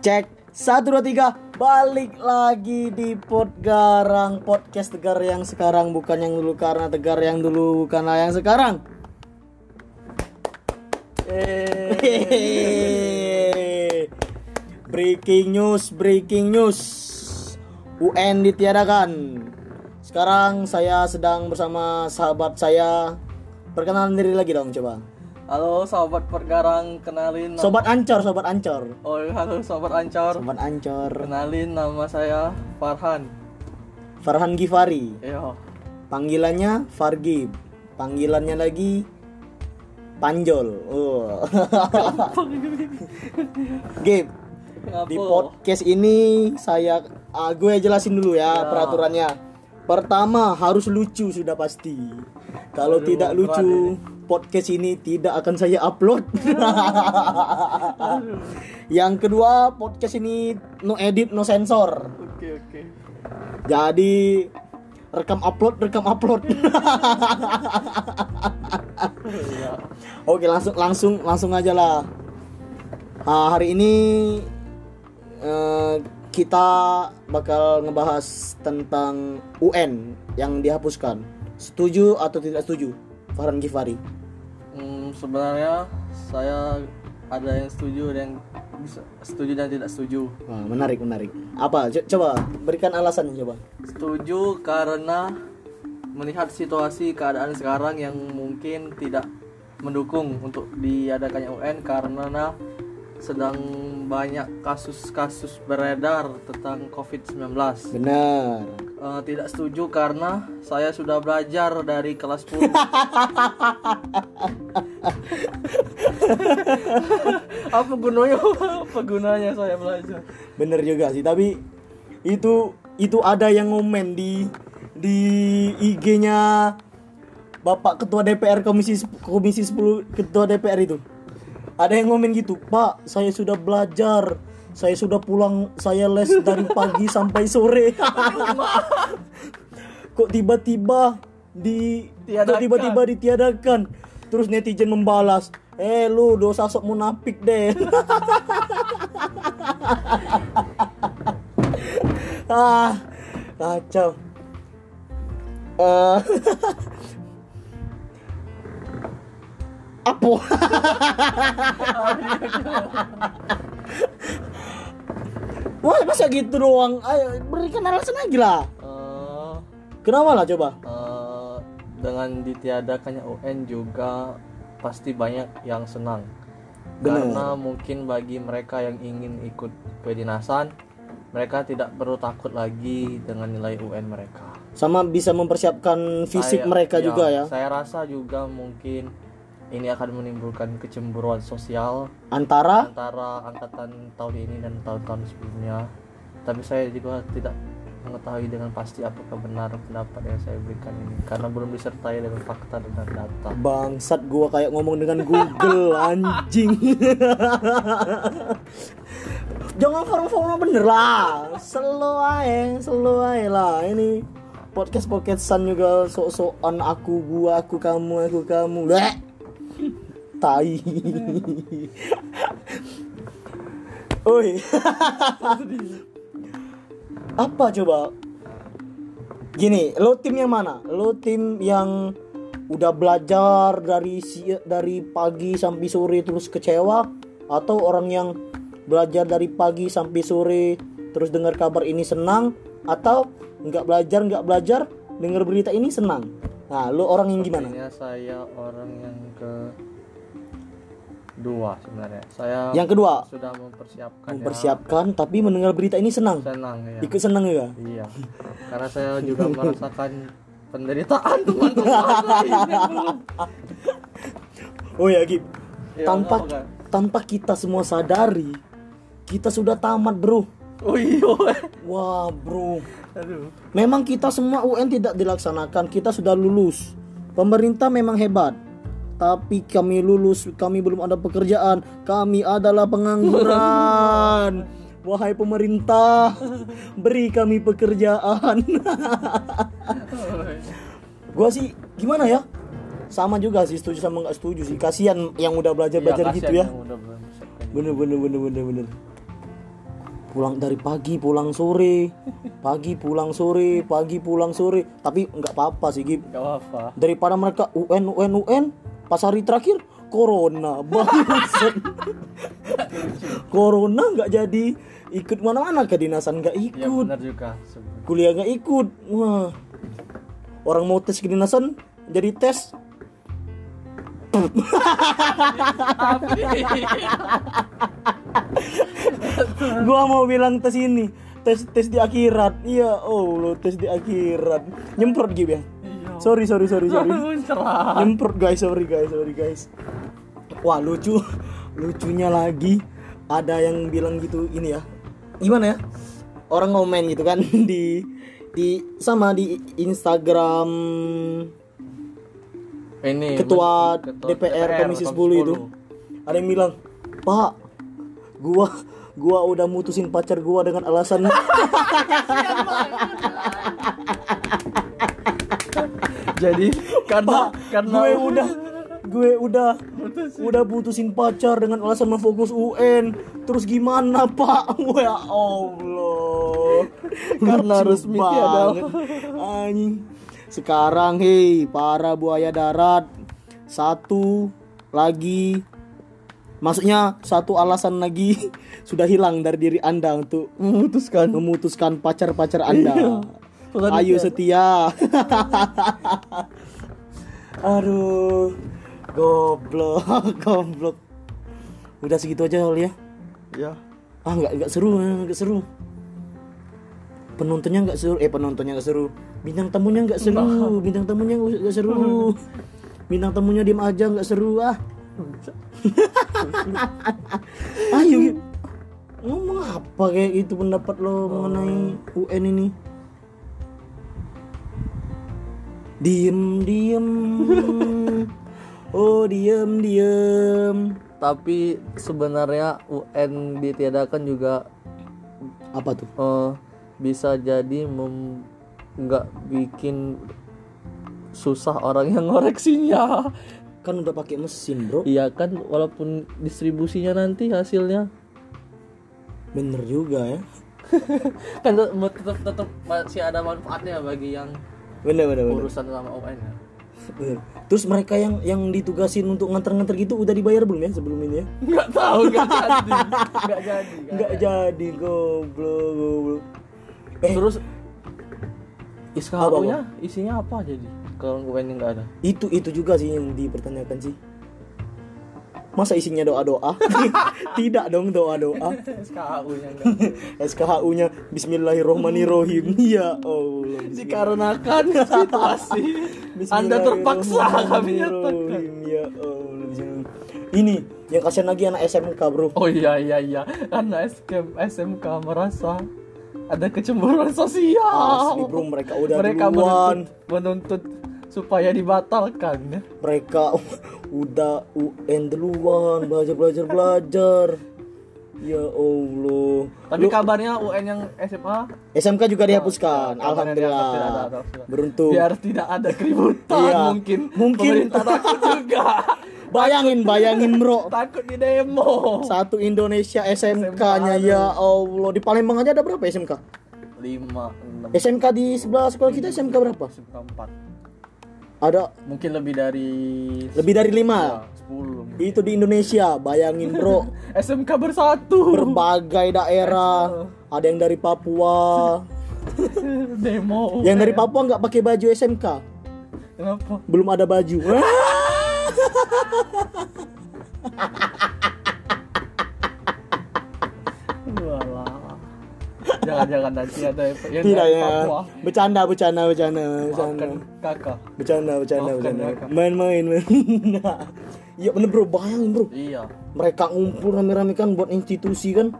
Cek satu dua tiga balik lagi di Pot Garang podcast Tegar yang sekarang bukan yang dulu karena Tegar yang dulu bukanlah yang sekarang. Breaking news, breaking news. UN ditiadakan. Sekarang saya sedang bersama sahabat saya. Perkenalan diri lagi dong coba. Halo sobat pergarang, kenalin nama... Sobat Ancor, sobat Ancor. Oh, halo sobat Ancor. Sobat Ancor. Kenalin nama saya Farhan. Farhan Gifari. Yo. Panggilannya Fargib. Panggilannya lagi Panjol. Oh. Gib, di podcast ini saya ah, gue jelasin dulu ya, Ya. peraturannya. Pertama harus lucu sudah pasti. Kalau tidak berat lucu, podcast ini tidak akan saya upload. Yang kedua, podcast ini no edit, no sensor. Oke, oke. Jadi rekam upload, rekam upload. Oke, langsung langsung langsung aja lah. Ah, hari ini eh, kita bakal ngebahas tentang UN yang dihapuskan. Setuju atau tidak setuju? Farhan Gifari. Hmm, sebenarnya saya ada yang setuju dan setuju dan tidak setuju. Wah, menarik menarik. Apa? Co- coba berikan alasannya coba. Setuju karena melihat situasi keadaan sekarang yang mungkin tidak mendukung untuk diadakannya UN karena sedang banyak kasus-kasus beredar tentang COVID-19. Benar. Eh, tidak setuju karena saya sudah belajar dari kelas 10. Apa gunanya? Apa gunanya saya belajar? Bener juga sih, tapi itu itu ada yang ngomen di di IG-nya Bapak Ketua DPR Komisi Komisi 10 Ketua DPR itu. Ada yang ngomen gitu, "Pak, saya sudah belajar. Saya sudah pulang, saya les dari pagi sampai sore." Kok tiba-tiba di kok Tiadakan. tiba-tiba ditiadakan? Terus netizen membalas, "Eh lu dosa sok munafik deh." ah kacau Eh, apa Wah, masa gitu doang? Ayo, berikan alasan aja lah. Eh, Kenapa lah coba? eh, dengan ditiadakannya UN juga pasti banyak yang senang. Benar. Karena mungkin bagi mereka yang ingin ikut kedinasan, mereka tidak perlu takut lagi dengan nilai UN mereka. Sama bisa mempersiapkan fisik Saya- mereka juga ya. Saya rasa juga mungkin ini akan menimbulkan kecemburuan sosial Antara antara angkatan tahun ini dan tahun-tahun sebelumnya. Tapi saya juga tidak mengetahui dengan pasti apakah benar pendapat yang saya berikan ini karena belum disertai dengan fakta dan data. bangsat gua kayak ngomong dengan Google anjing. Jangan form-formnya bener lah. Slow aja, slow aja lah. Ini podcast podcastan juga sok-sokan aku gua aku kamu aku kamu. Bleh. Tai. Oi. Apa coba? Gini, lo tim yang mana? Lo tim yang udah belajar dari si- dari pagi sampai sore terus kecewa atau orang yang belajar dari pagi sampai sore terus dengar kabar ini senang atau nggak belajar nggak belajar dengar berita ini senang nah lo orang yang gimana Sepertinya saya orang yang ke dua sebenarnya. Saya yang kedua sudah mempersiapkan ya. mempersiapkan tapi mendengar berita ini senang senang ya. ikut senang juga Iya. Karena saya juga merasakan penderitaan teman-teman oh ya Gib Ya, tanpa apa, Kak? tanpa kita semua sadari kita sudah tamat bro Oh iya. wah bro Aduh. Memang kita semua UN tidak dilaksanakan, kita sudah lulus. Pemerintah memang hebat. Tapi kami lulus, kami belum ada pekerjaan. Kami adalah pengangguran. Wahai pemerintah, beri kami pekerjaan. Gua sih gimana ya? Sama juga sih setuju sama nggak setuju sih. Kasihan yang udah belajar belajar Iya, gitu ya. Bener bener bener bener bener. pulang dari pagi pulang sore pagi pulang sore pagi pulang sore tapi nggak apa-apa sih Gib Gak apa daripada mereka UN UN UN pas hari terakhir corona. Bangsat. Corona nggak jadi. Ikut mana-mana kedinasan nggak Ya ikut. benar juga. Kuliah nggak ikut. Wah. Orang mau tes kedinasan jadi tes. Gua mau bilang tes ini. Tes tes di akhirat. Iya oh lo tes di akhirat. Nyemprot gitu ya? Iya sorry sorry sorry sorry. Cerah nyemprot guys. Sorry guys. Sorry guys. Wah lucu. Lucunya lagi. Ada yang bilang gitu ini ya. Gimana ya? Orang ngomen gitu kan di di sama di Instagram Ini ketua, ketua DPR, Komisi 10 itu. ada yang bilang Pak gua gua udah mutusin pacar gua dengan alasan Jadi karena karena gue udah gue udah udah putusin pacar dengan alasan memfokus UN terus gimana pak? Ya Allah. Karena resmi anjing. Sekarang hei para buaya darat. Satu lagi. Maksudnya satu alasan lagi sudah hilang dari diri anda untuk memutuskan. memutuskan pacar-pacar anda Tadi ayo setia. Aduh goblok goblok. Udah segitu aja kali ya? Ya ah nggak nggak seru nggak seru. Penontonnya nggak seru eh penontonnya nggak seru. Bintang tamunya nggak seru bintang tamunya nggak seru. Bintang tamunya diem aja nggak seru ah. Ayo ngomong apa kayak itu pendapat lo mengenai UN ini diem diem. Oh diem diem. Tapi sebenarnya UN ditiadakan juga apa tuh? eh, bisa jadi mem nggak bikin susah orang yang ngoreksinya. Kan udah pakai mesin bro. Iya kan walaupun distribusinya nanti hasilnya. Bener juga ya. Kan tetap, tetap masih ada manfaatnya bagi yang bener bener bener, urusan sama UN ya? Bener. terus mereka yang yang ditugasin untuk nganter-nganter gitu udah dibayar belum ya sebelum ini ya? Nggak tahu nggak jadi. Nggak jadi nggak jadi. goblok goblok. Eh. Terus nya isinya apa jadi? Kalau UN nggak ada? Itu itu juga sih yang dipertanyakan sih masa isinya doa doa tidak dong doa doa SKU nya. SKHU nya Bismillahirrohmanirrohim ya Allah dikarenakan situasi Anda terpaksa kami nyatakan. Ya Allah ini yang kasihan lagi anak SMK bro. Oh iya iya iya. Karena SKM SMK merasa ada kecemburuan sosial. Asli bro mereka udah mereka duluan. menuntut, menuntut supaya dibatalkan. Mereka udah UN duluan belajar belajar belajar. Ya Allah. Tapi kabarnya UN yang SMA SMK juga dihapuskan dianggap tidak ada alhamdulillah. beruntung. Biar tidak ada keributan Iya. mungkin. Mungkin. pemerintah takut juga. Bayangin bayangin bro. Takut di demo. Satu Indonesia SMK-nya ya Allah. Di Palembang aja ada berapa SMK lima enam. SMK di sebelah sekolah kita SMK berapa? Empat ada. Mungkin lebih dari lebih dari lima. Sepuluh itu di Indonesia bayangin bro. SMK bersatu. Berbagai daerah. Ada yang dari Papua. Demo. Yang dari Papua nggak pakai baju SMK kenapa? Belum ada baju Jangan-jangan nanti ada yang yang tidak ya. Papua. bercanda bercanda bercanda bercanda. kakak. bercanda bercanda Maafkan bercanda. kakak. main-main main. Iya bener bro. Bayangin bro. Iya. mereka ngumpul rame-rame kan buat institusi kan.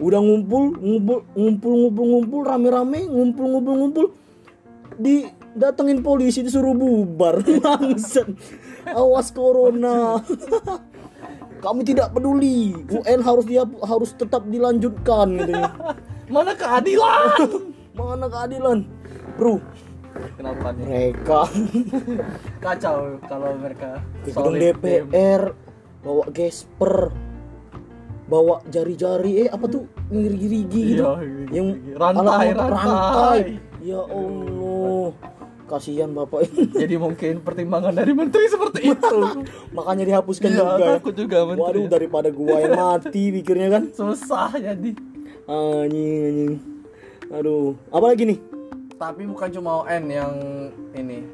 Udah ngumpul ngumpul ngumpul ngumpul ngumpul rame-rame ngumpul ngumpul ngumpul. Di datengin polisi disuruh bubar. Bangsat. Awas corona. Kami tidak peduli. UN harus dia harus tetap dilanjutkan gitu Mana keadilan? mana keadilan bro? Kenapa nih? mereka. Kacau kalau mereka ke gedung. DPR bawa gesper bawa jari-jari eh apa tuh? Ngirigi gitu. Iya, yang Rantai, alamat rantai. ya Allah. Kasihan bapak ini. Jadi mungkin pertimbangan dari menteri seperti itu. Makanya dihapuskan Iya, juga ya. takut juga menteri waduh daripada gua yang mati pikirnya kan. Susah jadi anjing anjing aduh apa lagi nih tapi bukan cuma UN yang ini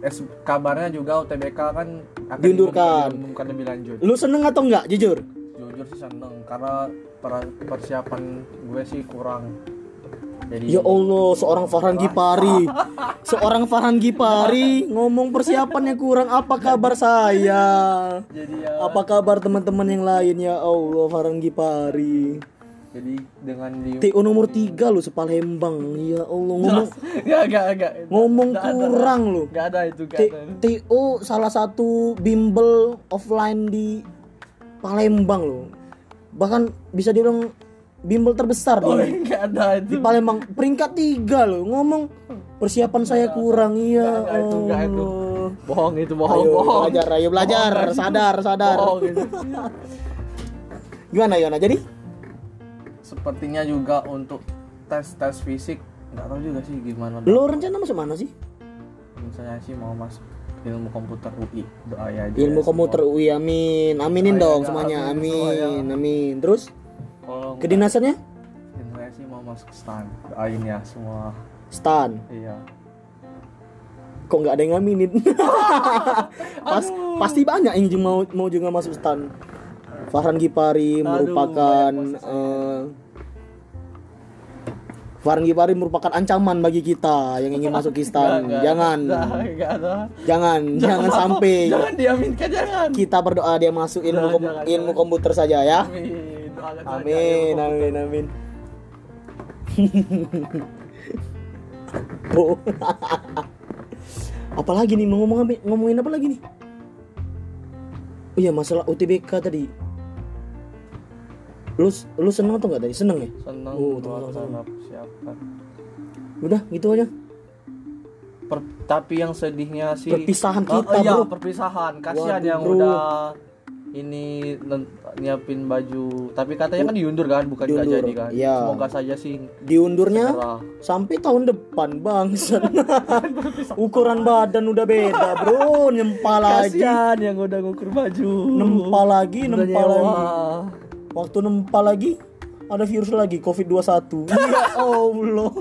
es, kabarnya juga UTBK kan akan Diundurkan. diumumkan lebih lanjut lu seneng atau enggak jujur jujur sih seneng karena per- persiapan gue sih kurang jadi Ya Allah, seorang Farhan Gipari. Seorang Farhan Gipari ngomong persiapannya kurang. Apa kabar saya? jadi ya Apa kabar teman-teman yang lain ya Allah Farhan Gipari. Jadi dengan di TO nomor 3 lu sepalembang. Ya Allah ngomong Gak, gak, gak. ngomong Gak ada. kurang lu. Gak ada itu, gak T- ada. TO salah satu bimbel offline di Palembang loh. Bahkan bisa dibilang bimbel terbesar Oh, di gak ada di itu. Palembang peringkat tiga loh ngomong persiapan saya kurang iya nggak itu, nggak itu. Bohong itu, bohong, ayo bohong. belajar ayo belajar Bohong, sadar sadar Bohong itu. gimana Yona jadi Sepertinya juga untuk tes tes fisik nggak tahu juga sih gimana. lo rencana masuk mana sih Misalnya sih mau masuk ilmu komputer UI doa ya aja. ilmu semua. komputer UI amin aminin dong ya, semuanya amin amin semua, amin terus Kalau kedinasannya saya sih mau masuk stan. Doain ya semua. stan Iya. kok nggak ada yang ngaminin Pas, pasti banyak yang mau mau juga masuk stan Farhan Gipari merupakan banyak Farhan Gipari merupakan ancaman bagi kita yang ingin masuk ke stan. Nggak, nggak, jangan, nggak, nggak ada. jangan, jangan sampai Jangan diaminkan jangan. kita berdoa dia masuk ilmu Jangan, kom- jangan, ilmu jangan. komputer saja ya. Amin. Doakan Amin, amin, amin. Apalagi nih mau ngomong ngomongin apa lagi nih? Oh iya masalah UTBK tadi. Lu lu seneng atau enggak tadi? Seneng ya? Oh, tenang, sana persiapan. Udah gitu aja. Per- tapi yang sedihnya sih Perpisahan Oh, kita, iya, bro. perpisahan. Kasihan Waduh, yang bro. udah ini nyiapin baju. Tapi katanya kan diundur kan, bukan nggak Diundur, jadi kan. iya. Semoga saja sih Diundurnya cerah. sampai tahun depan bangsa. Ukuran badan udah beda, Bro. Nempal lagi. Kasihan yang udah ngukur baju. Nempal lagi, Udah nempal nyewa. lagi. Waktu nempal lagi ada virus lagi COVID-21. ya Allah.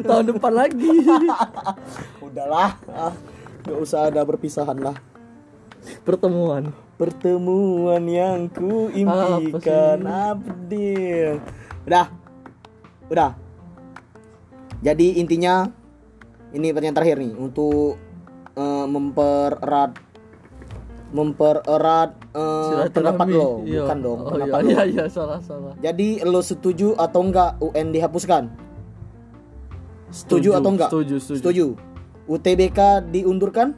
Tahun depan lagi. Udahlah, ah, gak usah ada perpisahan lah. Pertemuan. Pertemuan yang ku impikan Abdil. Udah. Udah. Jadi intinya ini pertanyaan terakhir nih untuk eh, mempererat mempererat eh, pendapat lo, Iya. bukan dong, Oh, pendapat iya, lo. iya, iya, salah, salah. Jadi lo setuju atau enggak UN dihapuskan? Setuju, atau enggak? Setuju, setuju. UTBK diundurkan?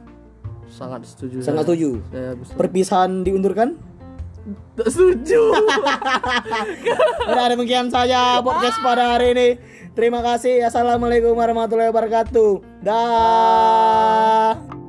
Sangat setuju. Sangat saya. setuju. Saya bisa. Perpisahan diundurkan? Tak setuju. Udah demikian saja podcast pada hari ini. Terima kasih. Assalamualaikum warahmatullahi wabarakatuh. Dah.